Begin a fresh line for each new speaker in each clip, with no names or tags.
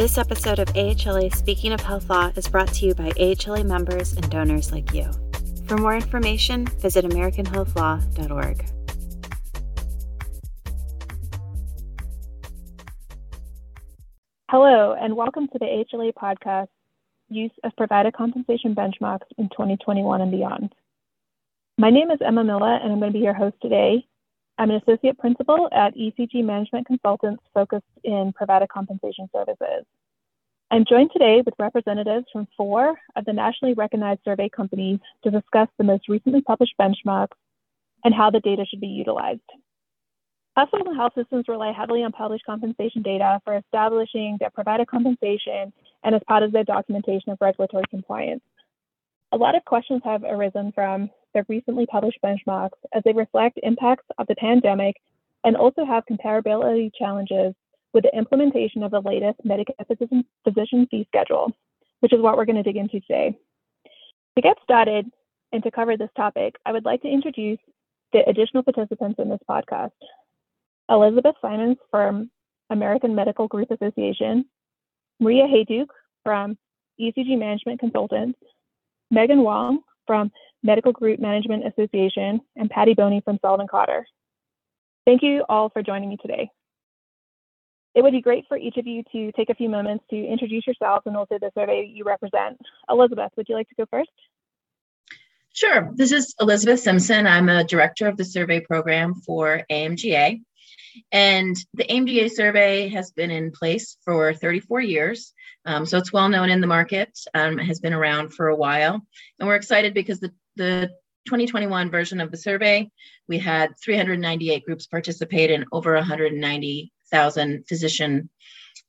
This episode of AHLA Speaking of Health Law is brought to you by AHLA members and donors like you. For more information, visit AmericanHealthLaw.org.
Hello, and welcome to the AHLA podcast, Use of Provider Compensation Benchmarks in 2021 and Beyond. My name is Emma Miller, and I'm going to be your host today. I'm an associate principal at ECG Management Consultants focused in provider compensation services. I'm joined today with representatives from four of the nationally recognized survey companies to discuss the most recently published benchmarks and how the data should be utilized. Hospitals and health systems rely heavily on published compensation data for establishing their provider compensation and as part of their documentation of regulatory compliance. A lot of questions have arisen from the recently published benchmarks as they reflect impacts of the pandemic and also have comparability challenges with the implementation of the latest Medicare physician, fee schedule, which is what we're going to dig into today. To get started and to cover this topic, I would like to introduce the additional participants in this podcast. Elizabeth Simons from American Medical Group Association, Maria Hejduk from ECG Management Consultants, Megan Wong from Medical Group Management Association, and Patty Boney from Sullivan Cotter. Thank you all for joining me today. It would be great for each of you to take a few moments to introduce yourselves and also the survey you represent. Elizabeth, would you like to go first?
Sure. This is Elizabeth Simpson. I'm a director of the survey program for AMGA. And the AMGA survey has been in place for 34 years. Um, so it's well known in the market, um, has been around for a while. And we're excited because the, the 2021 version of the survey, we had 398 groups participate and over 190,000 physician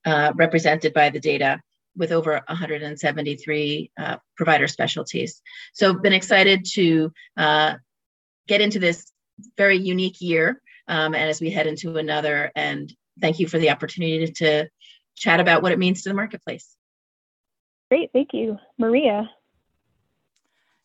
uh, represented by the data with over 173 uh, provider specialties. So been excited to uh, get into this very unique year um, and as we head into another. And thank you for the opportunity to chat about what it means to the marketplace.
Great, thank you. Maria.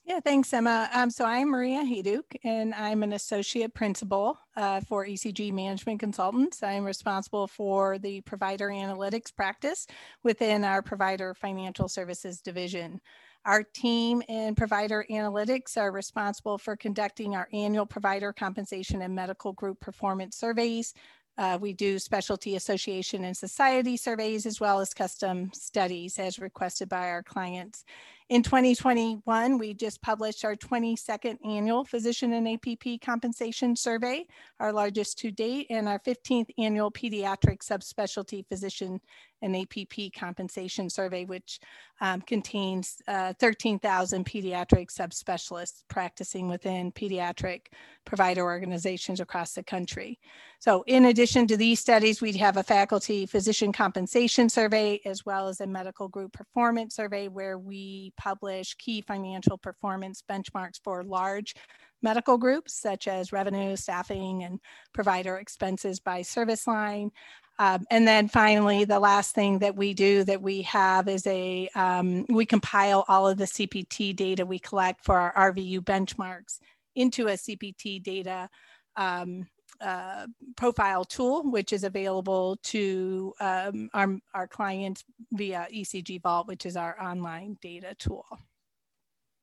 Yeah, thanks, Emma. Um, so I'm Maria Hejduk, and I'm an associate principal uh, for ECG Management Consultants. I'm responsible for the provider analytics practice within our provider financial services division. Our team in provider analytics are responsible for conducting our annual provider compensation and medical group performance surveys. Uh, we do specialty association and society surveys as well as custom studies as requested by our clients. In 2021, we just published our 22nd annual Physician and APP Compensation Survey, our largest to date, and our 15th annual Pediatric Subspecialty Physician and APP Compensation Survey, which um, contains uh, 13,000 pediatric subspecialists practicing within pediatric provider organizations across the country. So in addition to these studies, we have a faculty physician compensation survey, as well as a medical group performance survey where we publish key financial performance benchmarks for large medical groups such as revenue, staffing, and provider expenses by service line. Um, and then finally, the last thing that we do that we have is a, um, we compile all of the CPT data we collect for our RVU benchmarks into a CPT data um, uh, profile tool, which is available to um, our, our clients via ECG Vault, which is our online data tool.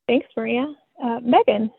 Thanks, Maria. Uh, Megan.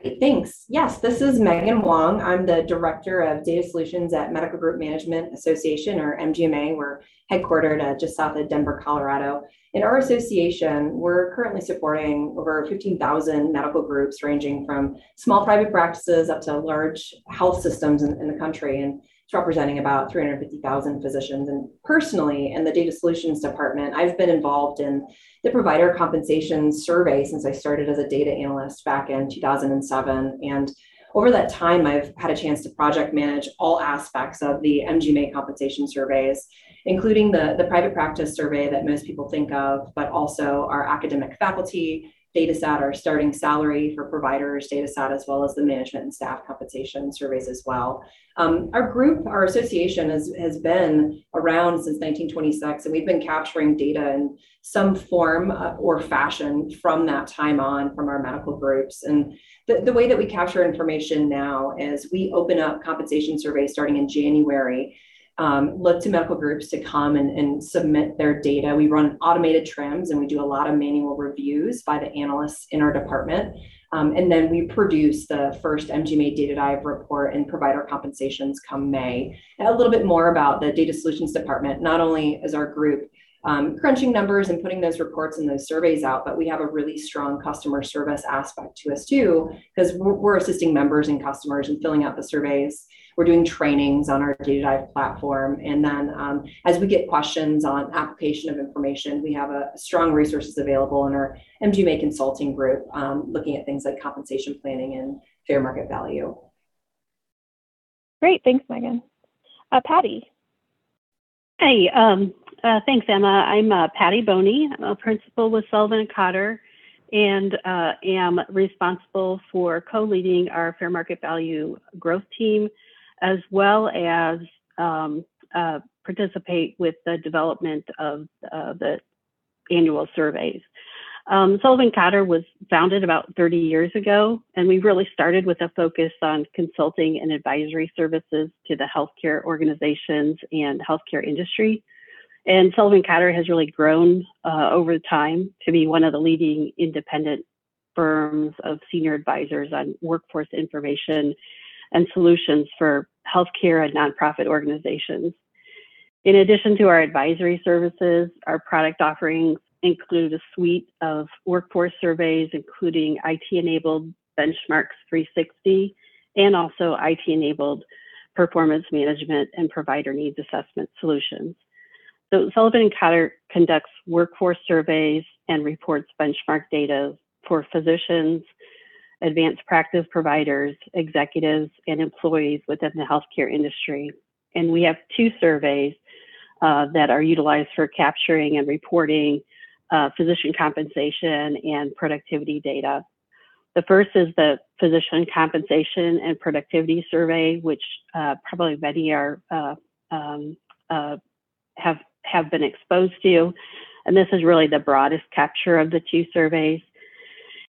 Great, thanks. Yes, this is Megan Wong. I'm the Director of Data Solutions at Medical Group Management Association, or MGMA. We're headquartered uh, just south of Denver, Colorado. In our association, we're currently supporting over 15,000 medical groups ranging from small private practices up to large health systems in, in the country. And it's representing about 350,000 physicians. And personally, in the data solutions department, I've been involved in the provider compensation survey since I started as a data analyst back in 2007. And over that time, I've had a chance to project manage all aspects of the MGMA compensation surveys, including the, the private practice survey that most people think of, but also our academic faculty, data set, our starting salary for providers data set, as well as the management and staff compensation surveys as well. Um, our group, our association has, has been around since 1926, and we've been capturing data in some form uh, or fashion from that time on from our medical groups. And the, the way that we capture information now is we open up compensation surveys starting in January um, look to medical groups to come and, and, submit their data. We run automated trims and we do a lot of manual reviews by the analysts in our department. Um, and then we produce the first MGMA data dive report and provider compensations come May. And a little bit more about the data solutions department, not only is our group um, crunching numbers and putting those reports and those surveys out, but we have a really strong customer service aspect to us too, because we're, we're assisting members and customers in filling out the surveys we're doing trainings on our Data Dive platform. And then um, as we get questions on application of information, we have a, strong resources available in our MGMA consulting group, um, looking at things like compensation planning and fair market value.
Great, thanks, Megan. Uh, Patty.
Hey, um, uh, thanks, Emma. I'm uh, Patty Boney. I'm a principal with Sullivan and Cotter and uh, am responsible for co-leading our fair market value growth team as well as um, uh, participate with the development of uh, the annual surveys. Um, Sullivan Cotter was founded about 30 years ago, and we really started with a focus on consulting and advisory services to the healthcare organizations and healthcare industry. And Sullivan Cotter has really grown uh, over time to be one of the leading independent firms of senior advisors on workforce information and solutions for healthcare and nonprofit organizations. In addition to our advisory services, our product offerings include a suite of workforce surveys, including IT enabled Benchmarks 360 and also IT enabled performance management and provider needs assessment solutions. So Sullivan & Cotter conducts workforce surveys and reports benchmark data for physicians, advanced practice providers, executives, and employees within the healthcare industry. And we have two surveys uh, that are utilized for capturing and reporting uh, physician compensation and productivity data. The first is the Physician Compensation and Productivity Survey, which uh, probably many are uh, um, uh, have have been exposed to, and this is really the broadest capture of the two surveys.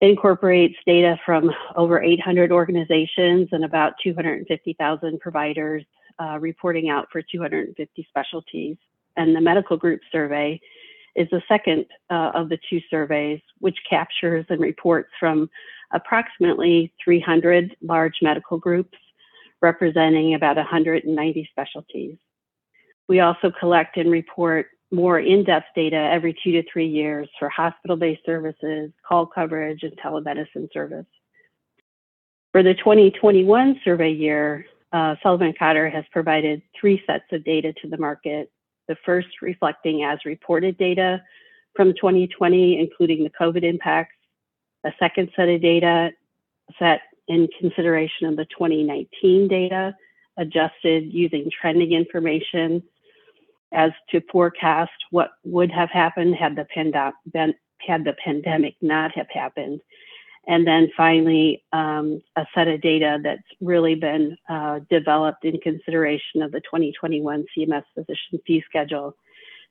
Incorporates data from over 800 organizations and about 250,000 providers uh, reporting out for 250 specialties. And the medical group survey is the second uh, of the two surveys, which captures and reports from approximately 300 large medical groups representing about 190 specialties. We also collect and report more in-depth data every two to three years for hospital-based services, call coverage, and telemedicine service. For the 2021 survey year, uh, Sullivan Cotter has provided three sets of data to the market. The first reflecting as reported data from 2020, including the COVID impacts. A second set of data set in consideration of the 2019 data, adjusted using trending information as to forecast what would have happened had the, had the pandemic not have happened. And then finally, um, a set of data that's really been uh, developed in consideration of the 2021 CMS physician fee schedule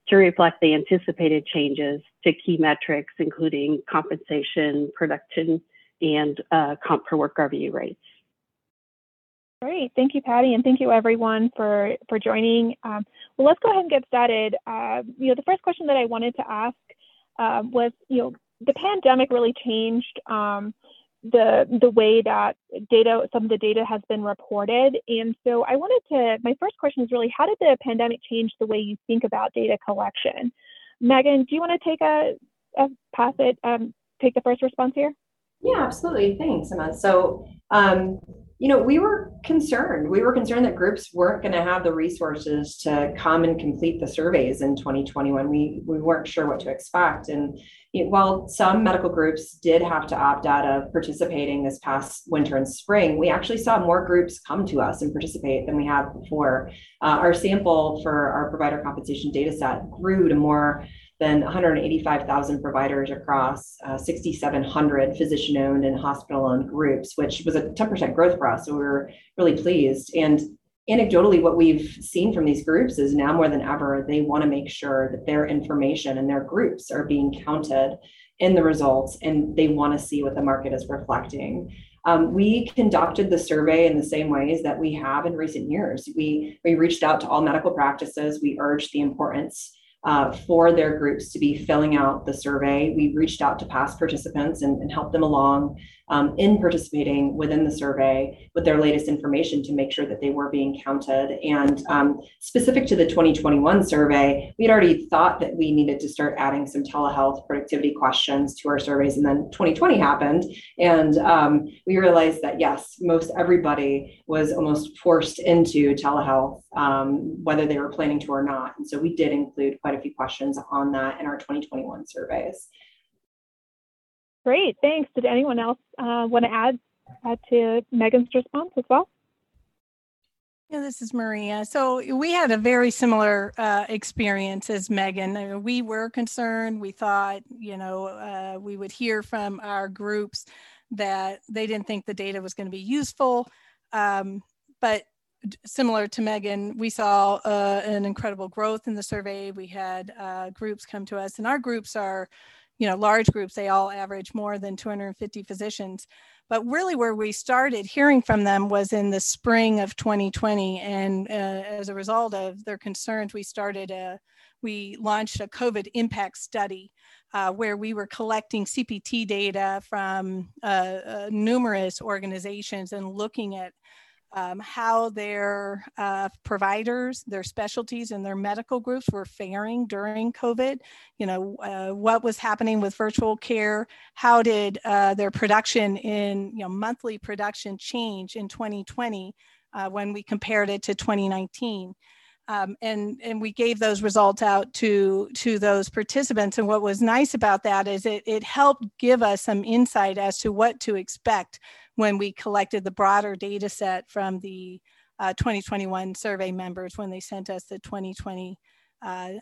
to reflect the anticipated changes to key metrics, including compensation, production, and uh, comp per work RVU rates.
Great. Thank you, Patty, and thank you everyone for, for joining. Um, well, let's go ahead and get started. Uh, you know, the first question that I wanted to ask uh, was, you know, the pandemic really changed um, the the way that data, some of the data has been reported. And so I wanted to, my first question is really, how did the pandemic change the way you think about data collection? Megan, do you want to take a, a pass it, um, take the first response here?
Yeah, absolutely. Thanks, Emma. So, um, you know, we were concerned. We were concerned that groups weren't going to have the resources to come and complete the surveys in 2021. We we weren't sure what to expect, and while some medical groups did have to opt out of participating this past winter and spring, we actually saw more groups come to us and participate than we had before. Uh, our sample for our provider compensation data set grew to more than 185,000 providers across uh, 6,700 physician owned and hospital owned groups, which was a 10% growth for us. So we were really pleased. And anecdotally, what we've seen from these groups is now more than ever, they want to make sure that their information and their groups are being counted in the results and they want to see what the market is reflecting. Um, we conducted the survey in the same ways that we have in recent years. We, we reached out to all medical practices. We urged the importance uh, for their groups to be filling out the survey. We reached out to past participants and, and helped them along um, in participating within the survey with their latest information to make sure that they were being counted. And um, specific to the 2021 survey, we had already thought that we needed to start adding some telehealth productivity questions to our surveys. And then 2020 happened. And um, we realized that, yes, most everybody was almost forced into telehealth, um, whether they were planning to or not. And so we did include quite a few questions on that in our 2021 surveys.
Great, thanks. Did anyone else uh, want to add, add to Megan's response as well?
Yeah, this is Maria. So we had a very similar uh, experience as Megan. I mean, we were concerned. We thought, you know, uh, we would hear from our groups that they didn't think the data was going to be useful. Um, but similar to Megan, we saw uh, an incredible growth in the survey. We had uh, groups come to us, and our groups are you know, large groups, they all average more than 250 physicians. But really, where we started hearing from them was in the spring of 2020. And uh, as a result of their concerns, we started a, we launched a COVID impact study uh, where we were collecting CPT data from uh, uh, numerous organizations and looking at um, how their uh, providers, their specialties, and their medical groups were faring during COVID. You know, uh, what was happening with virtual care? How did uh, their production in, you know, monthly production change in 2020 uh, when we compared it to 2019? Um, and and we gave those results out to to those participants. And what was nice about that is it it helped give us some insight as to what to expect when we collected the broader data set from the uh, 2021 survey members when they sent us the 2020 uh,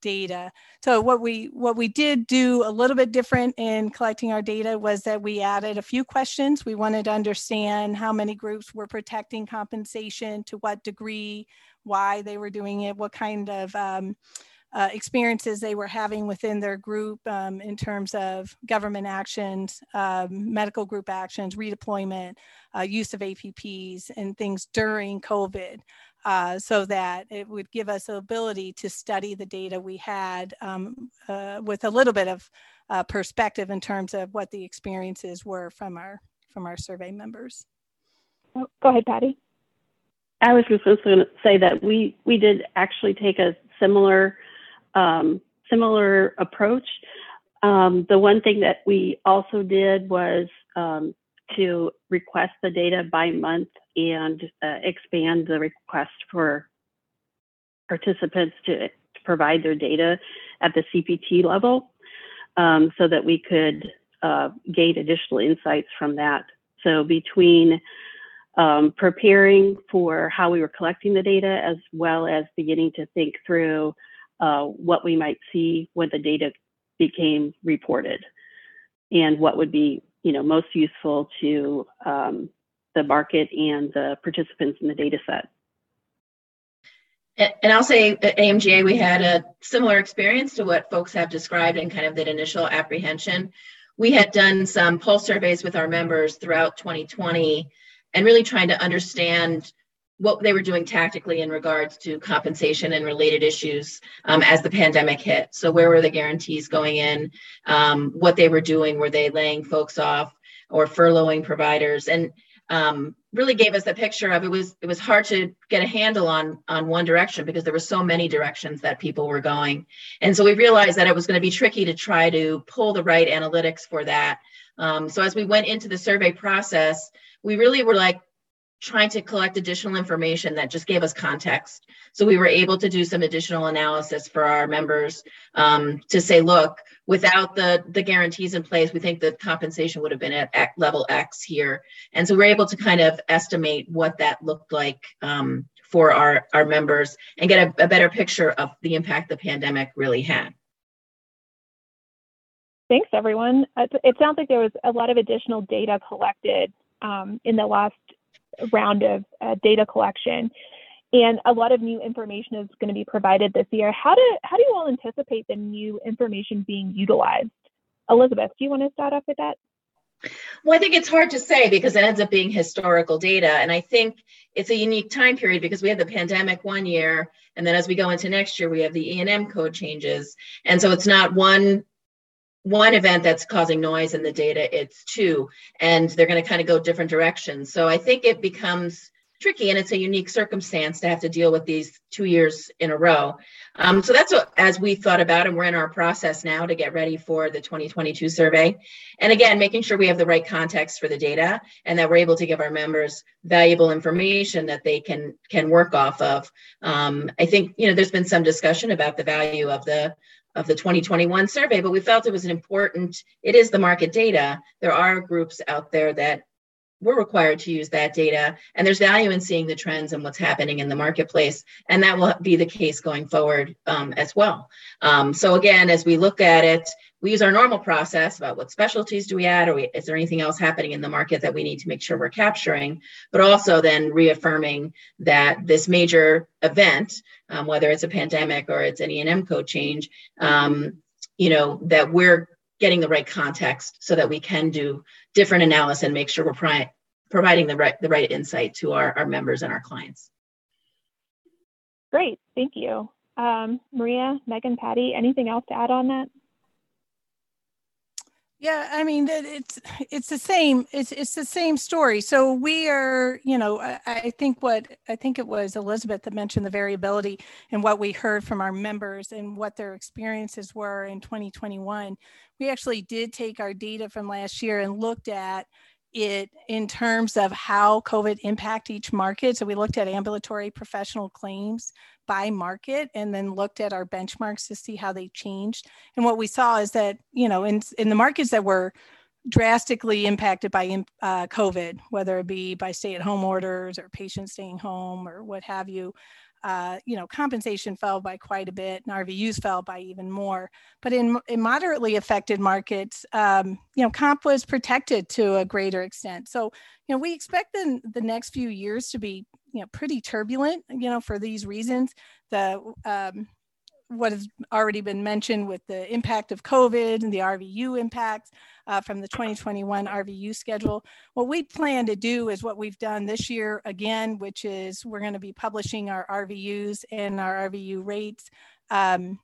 data. So what we what we did do a little bit different in collecting our data was that we added a few questions. We wanted to understand how many groups were protecting compensation, to what degree, why they were doing it, what kind of um, uh, experiences they were having within their group um, in terms of government actions, um, medical group actions, redeployment, uh, use of APPs, and things during COVID. Uh, so that it would give us the ability to study the data we had um, uh, with a little bit of uh, perspective in terms of what the experiences were from our from our survey members.
Oh, go ahead, Patty.
I was just going to say that we we did actually take a similar um, similar approach. Um, the one thing that we also did was um, to request the data by month and uh, expand the request for participants to, to, provide their data at the CPT level um, so that we could uh, gain additional insights from that. So between um, preparing for how we were collecting the data as well as beginning to think through uh, what we might see when the data became reported and what would be you know most useful to um, the market and the participants in the data set.
And I'll say at AMGA, we had a similar experience to what folks have described in kind of that initial apprehension. We had done some pulse surveys with our members throughout 2020 and really trying to understand what they were doing tactically in regards to compensation and related issues um, as the pandemic hit. So, where were the guarantees going in? Um, what they were doing? Were they laying folks off or furloughing providers? And um, really gave us a picture of it was it was hard to get a handle on on one direction because there were so many directions that people were going and so we realized that it was going to be tricky to try to pull the right analytics for that um, so as we went into the survey process we really were like trying to collect additional information that just gave us context. So we were able to do some additional analysis for our members um, to say, look, without the, the guarantees in place, we think the compensation would have been at level X here. And so we're able to kind of estimate what that looked like um, for our, our members and get a, a better picture of the impact the pandemic really had.
Thanks, everyone. It sounds like there was a lot of additional data collected um, in the last round of uh, data collection and a lot of new information is going to be provided this year. How do how do you all anticipate the new information being utilized? Elizabeth, do you want to start off with that?
Well, I think it's hard to say because it ends up being historical data. And I think it's a unique time period because we had the pandemic one year. And then as we go into next year, we have the E&M code changes. And so it's not one one event that's causing noise in the data, it's two. And they're going to kind of go different directions. So I think it becomes tricky and it's a unique circumstance to have to deal with these two years in a row. Um, so that's what, as we thought about, and we're in our process now to get ready for the 2022 survey. And again, making sure we have the right context for the data and that we're able to give our members valuable information that they can can work off of. Um, I think you know there's been some discussion about the value of the of the 2021 survey, but we felt it was an important, it is the market data. There are groups out there that we're required to use that data and there's value in seeing the trends and what's happening in the marketplace and that will be the case going forward um, as well um, so again as we look at it we use our normal process about what specialties do we add or is there anything else happening in the market that we need to make sure we're capturing but also then reaffirming that this major event um, whether it's a pandemic or it's an e&m code change um, you know that we're getting the right context so that we can do different analysis and make sure we're pri- providing the right the right insight to our, our members and our clients.
Great, thank you. Um, Maria, Megan, Patty, anything else to add on that?
Yeah, I mean it's it's the same it's it's the same story. So we are, you know, I, I, think what I think it was Elizabeth that mentioned the variability and what we heard from our members and what their experiences were in 2021. We actually did take our data from last year and looked at it in terms of how COVID impact each market. So we looked at ambulatory professional claims by market and then looked at our benchmarks to see how they changed. And what we saw is that, you know, in, in the markets that were drastically impacted by uh, COVID, whether it be by stay at home orders or patients staying home or what have you, uh, you know, compensation fell by quite a bit and RVUs fell by even more. But in, in moderately affected markets, um, you know, comp was protected to a greater extent. So, you know, we expect the, the next few years to be, you know, pretty turbulent, you know, for these reasons. The, um, what has already been mentioned with the impact of COVID and the RVU impacts uh, from the 2021 RVU schedule. What we plan to do is what we've done this year again, which is we're going to be publishing our RVUs and our RVU rates um,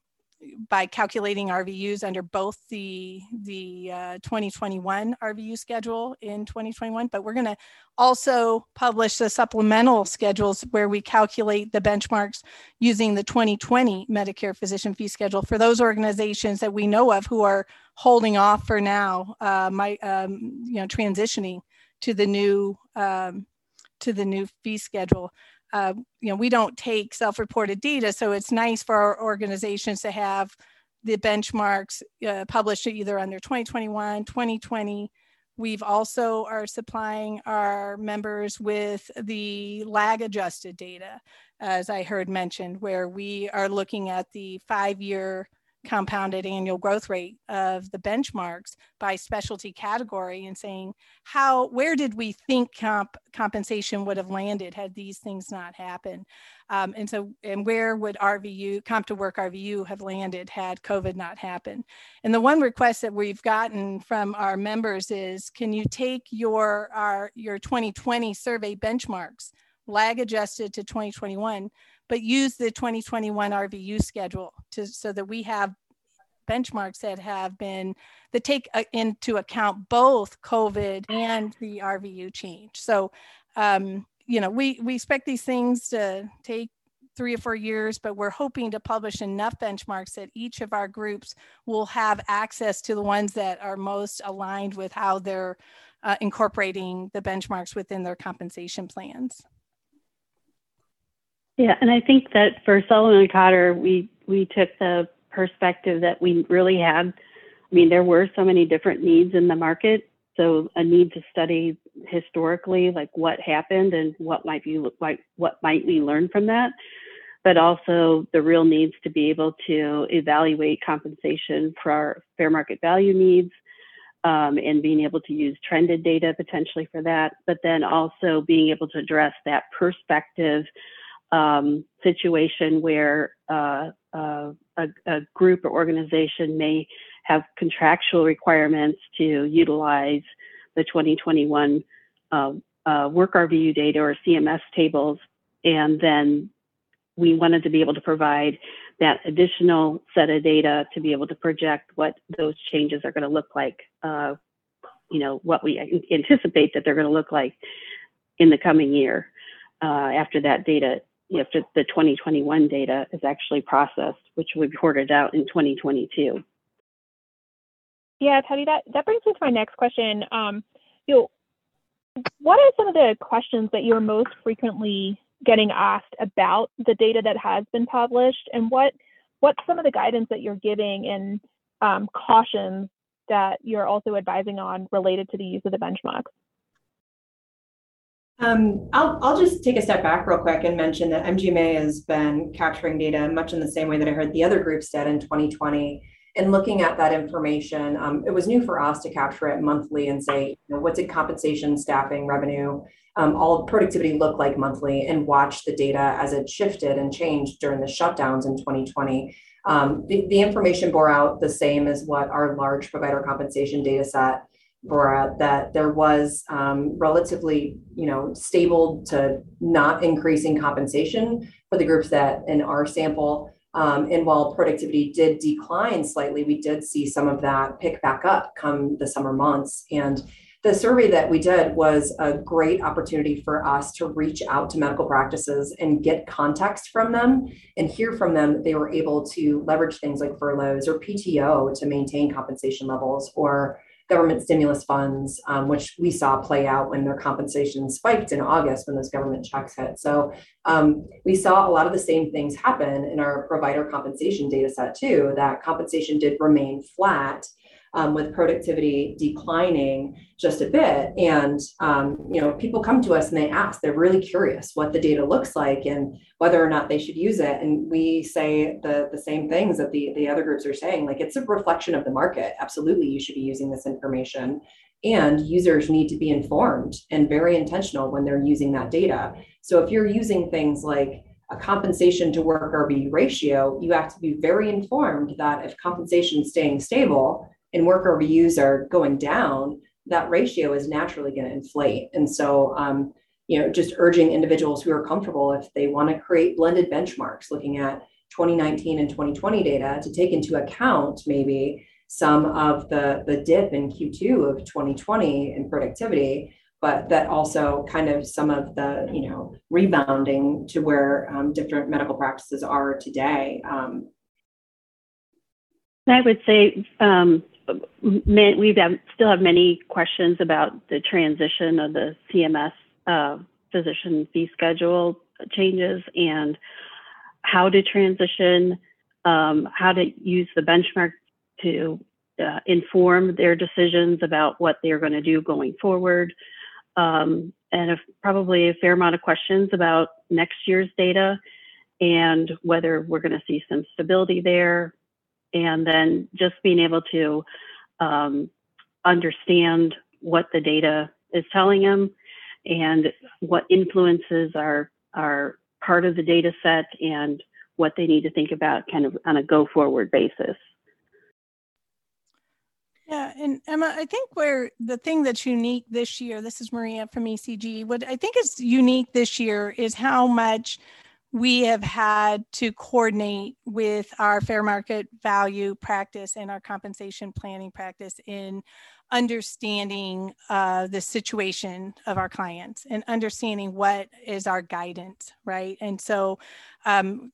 by calculating RVUs under both the the uh, 2021 RVU schedule in 2021, but we're going to also publish the supplemental schedules where we calculate the benchmarks using the 2020 Medicare physician fee schedule for those organizations that we know of who are holding off for now, uh, my um, you know transitioning to the new um, to the new fee schedule uh, you know, we don't take self-reported data, so it's nice for our organizations to have the benchmarks uh, published either under 2021, 2020. We've also are supplying our members with the lag adjusted data, as I heard mentioned, where we are looking at the five-year compounded annual growth rate of the benchmarks by specialty category and saying how where did we think comp compensation would have landed had these things not happened? Um, and so and where would rvu comp to work rvu have landed had covid not happened? And the one request that we've gotten from our members is can you take your our your 2020 survey benchmarks lag adjusted to 2021 but use the 2021 RVU schedule to, so that we have benchmarks that have been that take uh, into account both COVID and the RVU change. So, um, you know, we we expect these things to take three or four years, but we're hoping to publish enough benchmarks that each of our groups will have access to the ones that are most aligned with how they're uh, incorporating the benchmarks within their compensation plans.
Yeah, and I think that for Sullivan and Cotter, we we took the perspective that we really had. I mean, there were so many different needs in the market, so a need to study historically, like what happened and what might be like what might we learn from that, but also the real needs to be able to evaluate compensation for our fair market value needs. Um, and being able to use trended data potentially for that, but then also being able to address that perspective um, situation where uh, uh, a, a, group or organization may have contractual requirements to utilize the 2021 uh, uh, work RVU data or CMS tables. And then we wanted to be able to provide that additional set of data to be able to project what those changes are going to look like, uh, you know, what we anticipate that they're going to look like in the coming year uh, after that data, after the 2021 data is actually processed, which we reported out in 2022.
Yeah, Patty, that, that brings me to my next question. Um, you know, what are some of the questions that you're most frequently getting asked about the data that has been published and what what's some of the guidance that you're giving and um, cautions that you're also advising on related to the use of the benchmarks?
Um, I'll, I'll just take a step back real quick and mention that MGMA has been capturing data much in the same way that I heard the other groups did in 2020 and looking at that information, um, it was new for us to capture it monthly and say, you know, what did compensation, staffing, revenue, um, all productivity look like monthly, and watch the data as it shifted and changed during the shutdowns in 2020. Um, the, the information bore out the same as what our large provider compensation data set that there was um, relatively you know stable to not increasing compensation for the groups that in our sample um, and while productivity did decline slightly, we did see some of that pick back up come the summer months. And the survey that we did was a great opportunity for us to reach out to medical practices and get context from them and hear from them that they were able to leverage things like furloughs or PTO to maintain compensation levels or government stimulus funds, um, which we saw play out when their compensation spiked in August when those government checks hit. So um, we saw a lot of the same things happen in our provider compensation data set too, that compensation did remain flat um, with productivity declining just a bit. And um, you know, people come to us and they ask, they're really curious what the data looks like and whether or not they should use it. And we say the, the same things that the, the other groups are saying, like it's a reflection of the market. Absolutely, you should be using this information. And users need to be informed and very intentional when they're using that data. So if you're using things like a compensation to work RVU ratio, you have to be very informed that if compensation is staying stable, and work RVUs are going down, that ratio is naturally going to inflate. And so, um, you know, just urging individuals who are comfortable if they want to create blended benchmarks, looking at 2019 and 2020 data to take into account maybe some of the, the dip in Q2 of 2020 in productivity, but that also kind of some of the, you know, rebounding to where um, different medical practices are today. Um,
I would say um, we have, still have many questions about the transition of the CMS uh, physician fee schedule changes and how to transition, um, how to use the benchmark to uh, inform their decisions about what they're going to do going forward. Um, and probably a fair amount of questions about next year's data and whether we're going to see some stability there, and then just being able to um, understand what the data is telling them and what influences are are part of the data set and what they need to think about kind of on a go forward basis.
Yeah, and Emma, I think where the thing that's unique this year, this is Maria from ECG, what I think is unique this year is how much we have had to coordinate with our fair market value practice and our compensation planning practice in understanding uh, the situation of our clients and understanding what is our guidance, right? And so, um,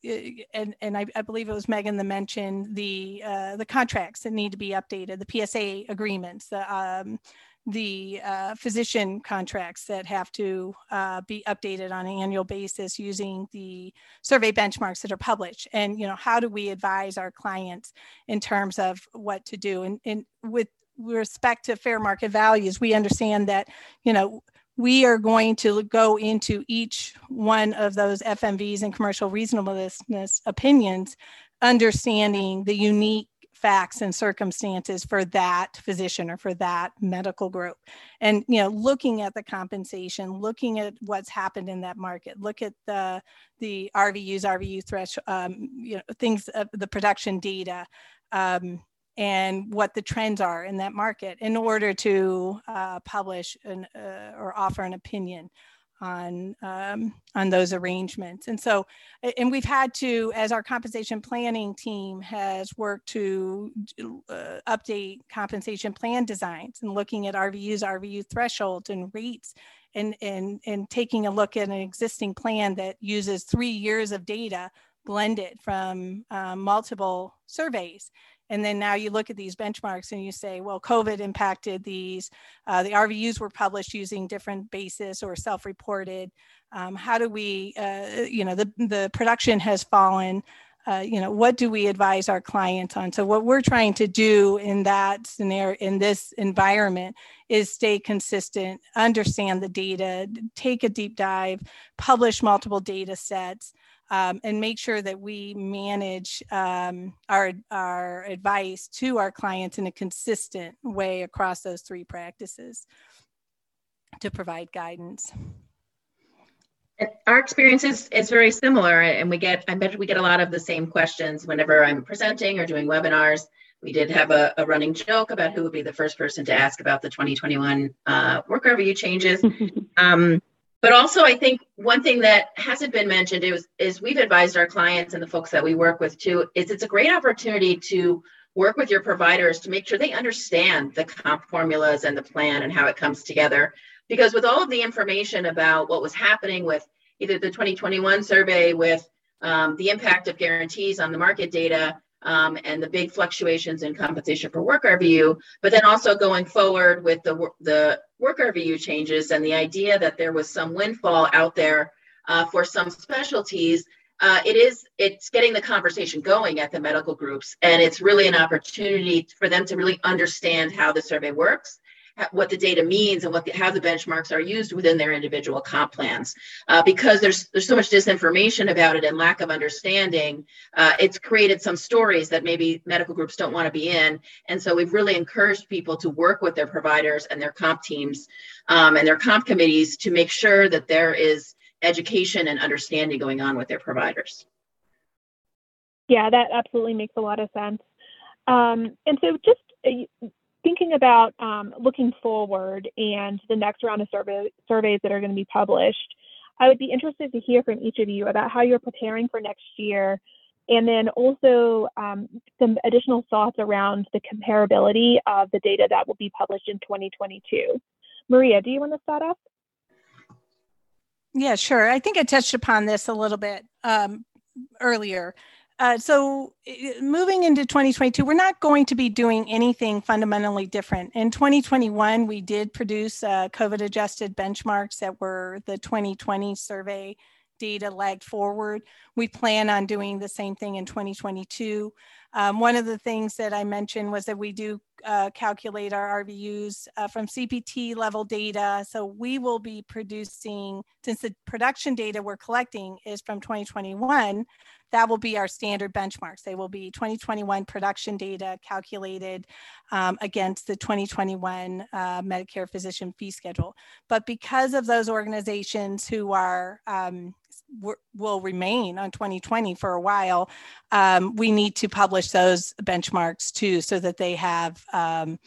and and I, I, believe it was Megan that mentioned the uh, the contracts that need to be updated, the PSA agreements, the um, the uh, physician contracts that have to uh, be updated on an annual basis using the survey benchmarks that are published. And you know how do we advise our clients in terms of what to do? And, and with respect to fair market values we understand that you know we are going to go into each one of those fmvs and commercial reasonableness opinions understanding the unique facts and circumstances for that physician or for that medical group. And you know looking at the compensation looking at what's happened in that market look at the the rvus rvu threshold um, you know things uh, the production data um, and what the trends are in that market in order to uh, publish an, uh, or offer an opinion on um, on those arrangements. And so, and we've had to, as our compensation planning team has worked to uh, update compensation plan designs and looking at RVUs, RVU thresholds, and rates, and and and taking a look at an existing plan that uses three years of data blended from um, multiple surveys and then now you look at these benchmarks and you say, well, COVID impacted these. Uh, the RVUs were published using different basis or self-reported. Um, how do we, uh, you know, the, the production has fallen. Uh, you know, what do we advise our clients on? So what we're trying to do in that scenario, in this environment, is stay consistent, understand the data, take a deep dive, publish multiple data sets, um, and make sure that we manage um, our, our advice to our clients in a consistent way across those three practices to provide guidance.
Our experience is, is very similar, and we get, I bet we get a lot of the same questions whenever I'm presenting or doing webinars. We did have a, a running joke about who would be the first person to ask about the 2021 uh, work RVU changes. um, but also, I think one thing that hasn't been mentioned is, is we've advised our clients and the folks that we work with too, is it's a great opportunity to work with your providers to make sure they understand the comp formulas and the plan and how it comes together. Because with all of the information about what was happening with either the 2021 survey, with um, the impact of guarantees on the market data, um, and the big fluctuations in compensation for work RVU, but then also going forward with the, the work RVU changes and the idea that there was some windfall out there uh, for some specialties, uh, it is it's getting the conversation going at the medical groups, and it's really an opportunity for them to really understand how the survey works what the data means and what the, how the benchmarks are used within their individual comp plans. Uh, because there's there's so much disinformation about it and lack of understanding, uh, it's created some stories that maybe medical groups don't want to be in. And so we've really encouraged people to work with their providers and their comp teams um, and their comp committees to make sure that there is education and understanding going on with their providers.
Yeah, that absolutely makes a lot of sense. Um, and so just uh, thinking about um, looking forward and the next round of survey, surveys that are going to be published, I would be interested to hear from each of you about how you're preparing for next year, and then also um, some additional thoughts around the comparability of the data that will be published in 2022. Maria, do you want to start off?
Yeah, sure. I think I touched upon this a little bit um, earlier. Uh, so moving into 2022, we're not going to be doing anything fundamentally different. In 2021, we did produce uh, COVID adjusted benchmarks that were the 2020 survey data lagged forward. We plan on doing the same thing in 2022. Um, one of the things that I mentioned was that we do uh, calculate our RVUs uh, from CPT level data. So we will be producing, since the production data we're collecting is from 2021, that will be our standard benchmarks. They will be 2021 production data calculated um, against the 2021 uh, Medicare physician fee schedule. But because of those organizations who are um, will remain on 2020 for a while, um, we need to publish those benchmarks too, so that they have um,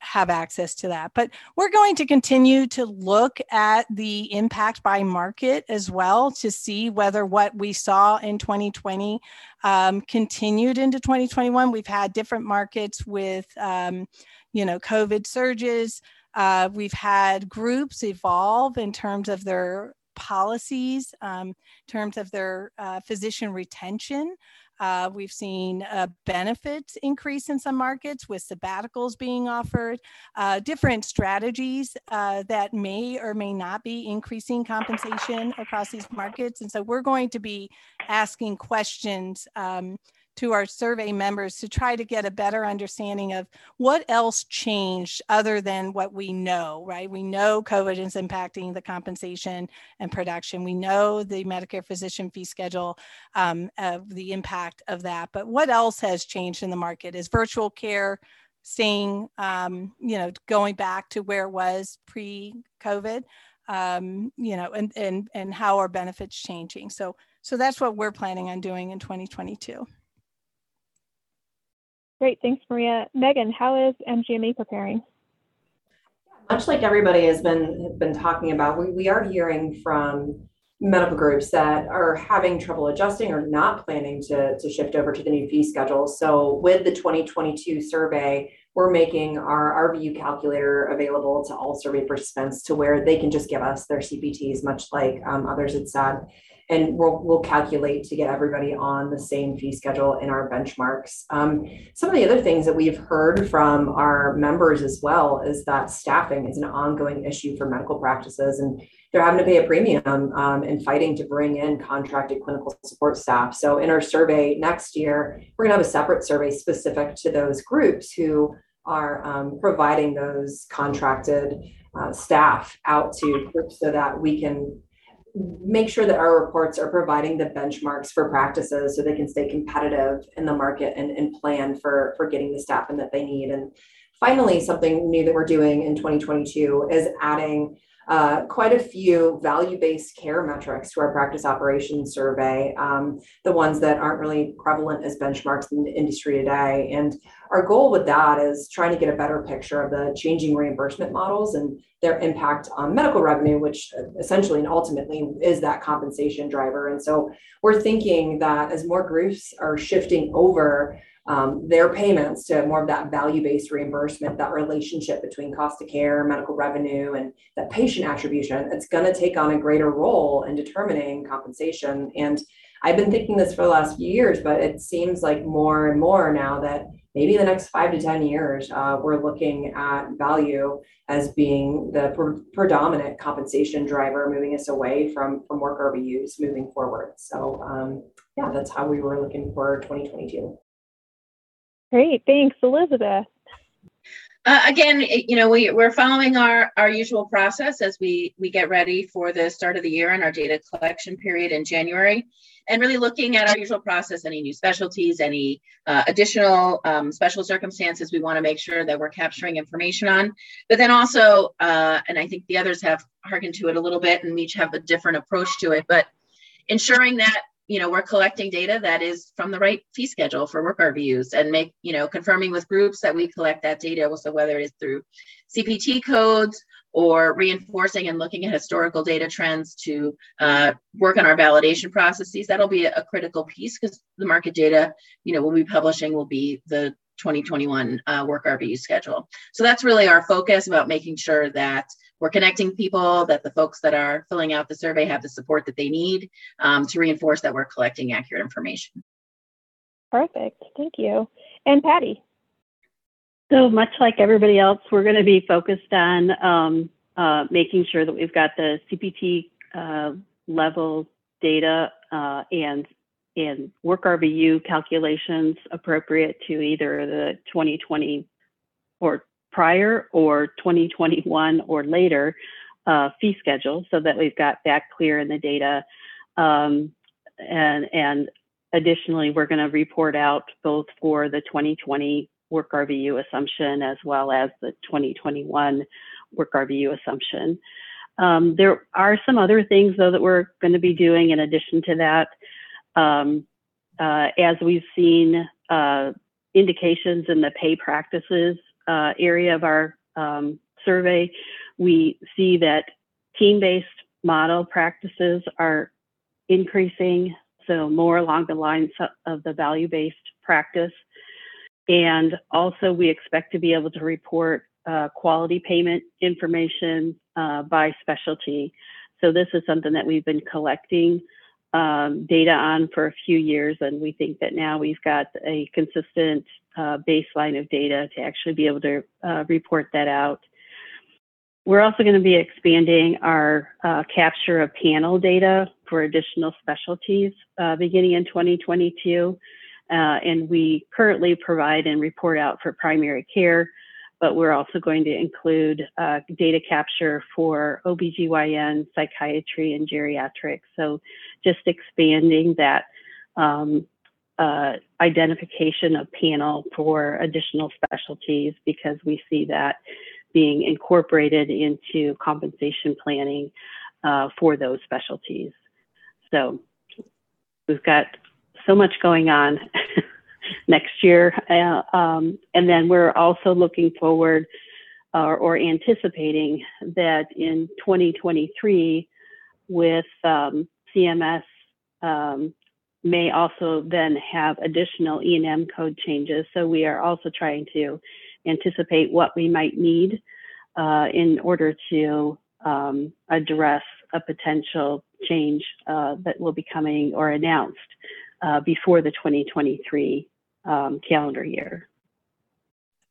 have access to that. But we're going to continue to look at the impact by market as well to see whether what we saw in 2020 um, continued into 2021. We've had different markets with, um, you know, COVID surges. Uh, we've had groups evolve in terms of their policies um, in terms of their uh, physician retention. Uh, we've seen uh, benefits increase in some markets with sabbaticals being offered, uh, different strategies uh, that may or may not be increasing compensation across these markets. And so we're going to be asking questions um, to our survey members to try to get a better understanding of what else changed other than what we know, right? We know COVID is impacting the compensation and production. We know the Medicare physician fee schedule, um, the impact of that. But what else has changed in the market? Is virtual care staying, um, you know, going back to where it was pre-COVID? Um, you know, and and and how are benefits changing? So so that's what we're planning on doing in 2022.
Great, thanks, Maria. Megan, how is MGMA preparing?
Much like everybody has been been talking about, we, we are hearing from medical groups that are having trouble adjusting or not planning to, to shift over to the new fee schedule. So with the 2022 survey, we're making our RVU calculator available to all survey participants to where they can just give us their CPTs, much like um, others had said and we'll, we'll calculate to get everybody on the same fee schedule in our benchmarks. Um, some of the other things that we've heard from our members as well is that staffing is an ongoing issue for medical practices and they're having to pay a premium um, and fighting to bring in contracted clinical support staff. So in our survey next year, we're gonna have a separate survey specific to those groups who are um, providing those contracted uh, staff out to groups so that we can make sure that our reports are providing the benchmarks for practices so they can stay competitive in the market and, and plan for, for getting the staff in that they need. And finally, something new that we're doing in 2022 is adding uh, quite a few value-based care metrics to our practice operations survey, um, the ones that aren't really prevalent as benchmarks in the industry today. And our goal with that is trying to get a better picture of the changing reimbursement models and their impact on medical revenue, which essentially and ultimately is that compensation driver. And so we're thinking that as more groups are shifting over um, their payments to more of that value-based reimbursement, that relationship between cost of care, medical revenue, and that patient attribution, it's going to take on a greater role in determining compensation. And I've been thinking this for the last few years, but it seems like more and more now that maybe the next five to 10 years, uh, we're looking at value as being the pre- predominant compensation driver, moving us away from, from work RVUs moving forward. So, um, yeah, that's how we were looking for 2022.
Great, thanks, Elizabeth.
Uh, again, you know, we, we're following our, our usual process as we, we get ready for the start of the year and our data collection period in January, and really looking at our usual process, any new specialties, any uh, additional um, special circumstances we want to make sure that we're capturing information on. But then also, uh, and I think the others have hearkened to it a little bit and each have a different approach to it, but ensuring that you know, we're collecting data that is from the right fee schedule for work RVUs and make, you know, confirming with groups that we collect that data. So whether it is through CPT codes or reinforcing and looking at historical data trends to uh, work on our validation processes, that'll be a, critical piece because the market data, you know, we'll be publishing will be the 2021 uh, work RVU schedule. So that's really our focus about making sure that we're connecting people, that the folks that are filling out the survey have the support that they need um, to reinforce that we're collecting accurate information.
Perfect. Thank you. And Patty.
So much like everybody else, we're going to be focused on um, uh, making sure that we've got the CPT uh, level data uh, and and work RVU calculations appropriate to either the 2020 or prior or 2021 or later uh, fee schedule so that we've got that clear in the data. Um, and, and additionally, we're going to report out both for the 2020 work RVU assumption as well as the 2021 work RVU assumption. Um, there are some other things though that we're going to be doing in addition to that. Um, uh, as we've seen uh, indications in the pay practices uh, area of our um, survey, we see that team-based model practices are increasing, so more along the lines of the value-based practice. And also we expect to be able to report uh, quality payment information uh, by specialty. So this is something that we've been collecting um, data on for a few years, and we think that now we've got a consistent uh, baseline of data to actually be able to uh, report that out. We're also going to be expanding our uh, capture of panel data for additional specialties uh, beginning in 2022. Uh, and we currently provide and report out for primary care, but we're also going to include uh, data capture for OBGYN, psychiatry, and geriatrics. So just expanding that um, uh, identification of panel for additional specialties because we see that being incorporated into compensation planning uh, for those specialties. So we've got so much going on. next year. Uh, um, and then we're also looking forward uh, or anticipating that in 2023, with um, CMS um, may also then have additional E&M code changes. So we are also trying to anticipate what we might need uh, in order to um, address a potential change uh, that will be coming or announced uh, before the 2023 um, calendar year.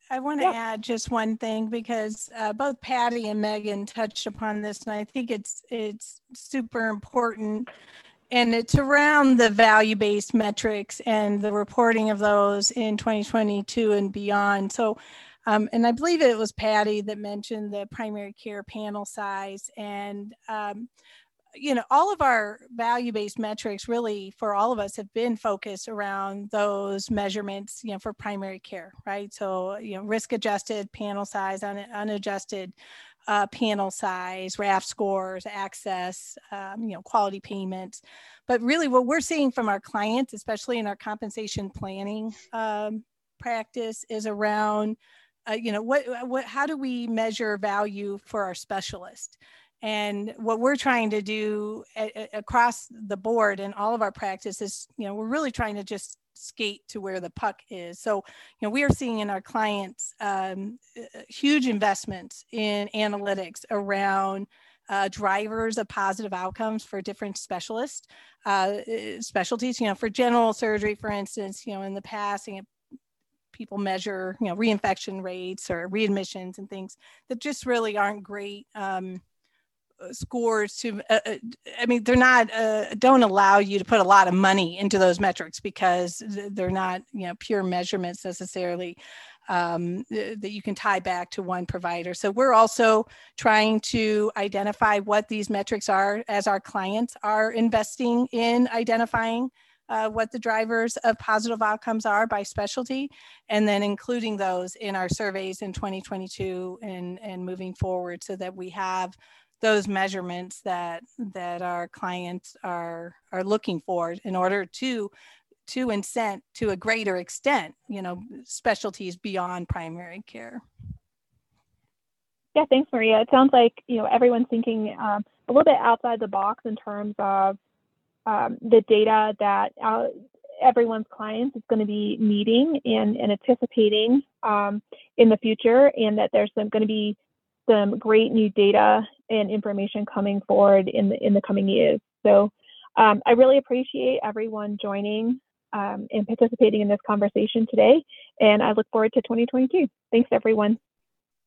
I want to yeah. add just one thing because uh, both Patty and Megan touched upon this, and I think it's it's super important. And it's around the value-based metrics and the reporting of those in 2022 and beyond. So, um, and I believe it was Patty that mentioned the primary care panel size, and um, you know, all of our value based metrics really for all of us have been focused around those measurements, you know, for primary care, right? So, you know, risk adjusted panel size, un- unadjusted uh, panel size, RAF scores, access, um, you know, quality payments. But really, what we're seeing from our clients, especially in our compensation planning um, practice, is around, uh, you know, what, what, how do we measure value for our specialist? And what we're trying to do a- a- across the board in all of our practices, you know, we're really trying to just skate to where the puck is. So, you know, we are seeing in our clients um, huge investments in analytics around uh, drivers of positive outcomes for different specialists, uh, specialties. You know, for general surgery, for instance, you know, in the past, you know, people measure, you know, reinfection rates or readmissions and things that just really aren't great. Um, scores to uh, uh, i mean they're not uh, don't allow you to put a lot of money into those metrics because they're not you know pure measurements necessarily um, that you can tie back to one provider. So we're also trying to identify what these metrics are as our clients are investing in identifying uh, what the drivers of positive outcomes are by specialty, and then including those in our surveys in 2022 and, and moving forward so that we have those measurements that that our clients are are looking for in order to to incent to a greater extent you know specialties beyond primary care.
Yeah thanks maria. It sounds like you know everyone's thinking um, a little bit outside the box in terms of um, the data that uh, everyone's clients is going to be needing and, and anticipating um, in the future and that there's going to be some great new data and information coming forward in the in the coming years. So um, I really appreciate everyone joining um, and participating in this conversation today, and I look forward to 2022. Thanks, everyone.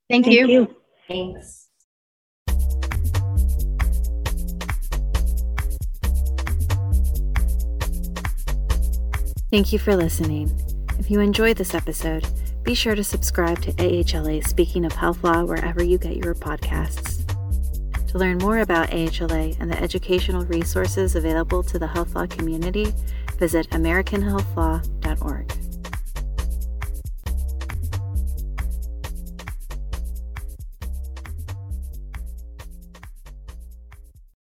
Thank, Thank you. you.
Thanks.
Thank you for listening. If you enjoyed this episode, be sure to subscribe to AHLA Speaking of Health Law wherever you get your podcasts. To learn more about AHLA and the educational resources available to the health law community, visit AmericanHealthLaw.org.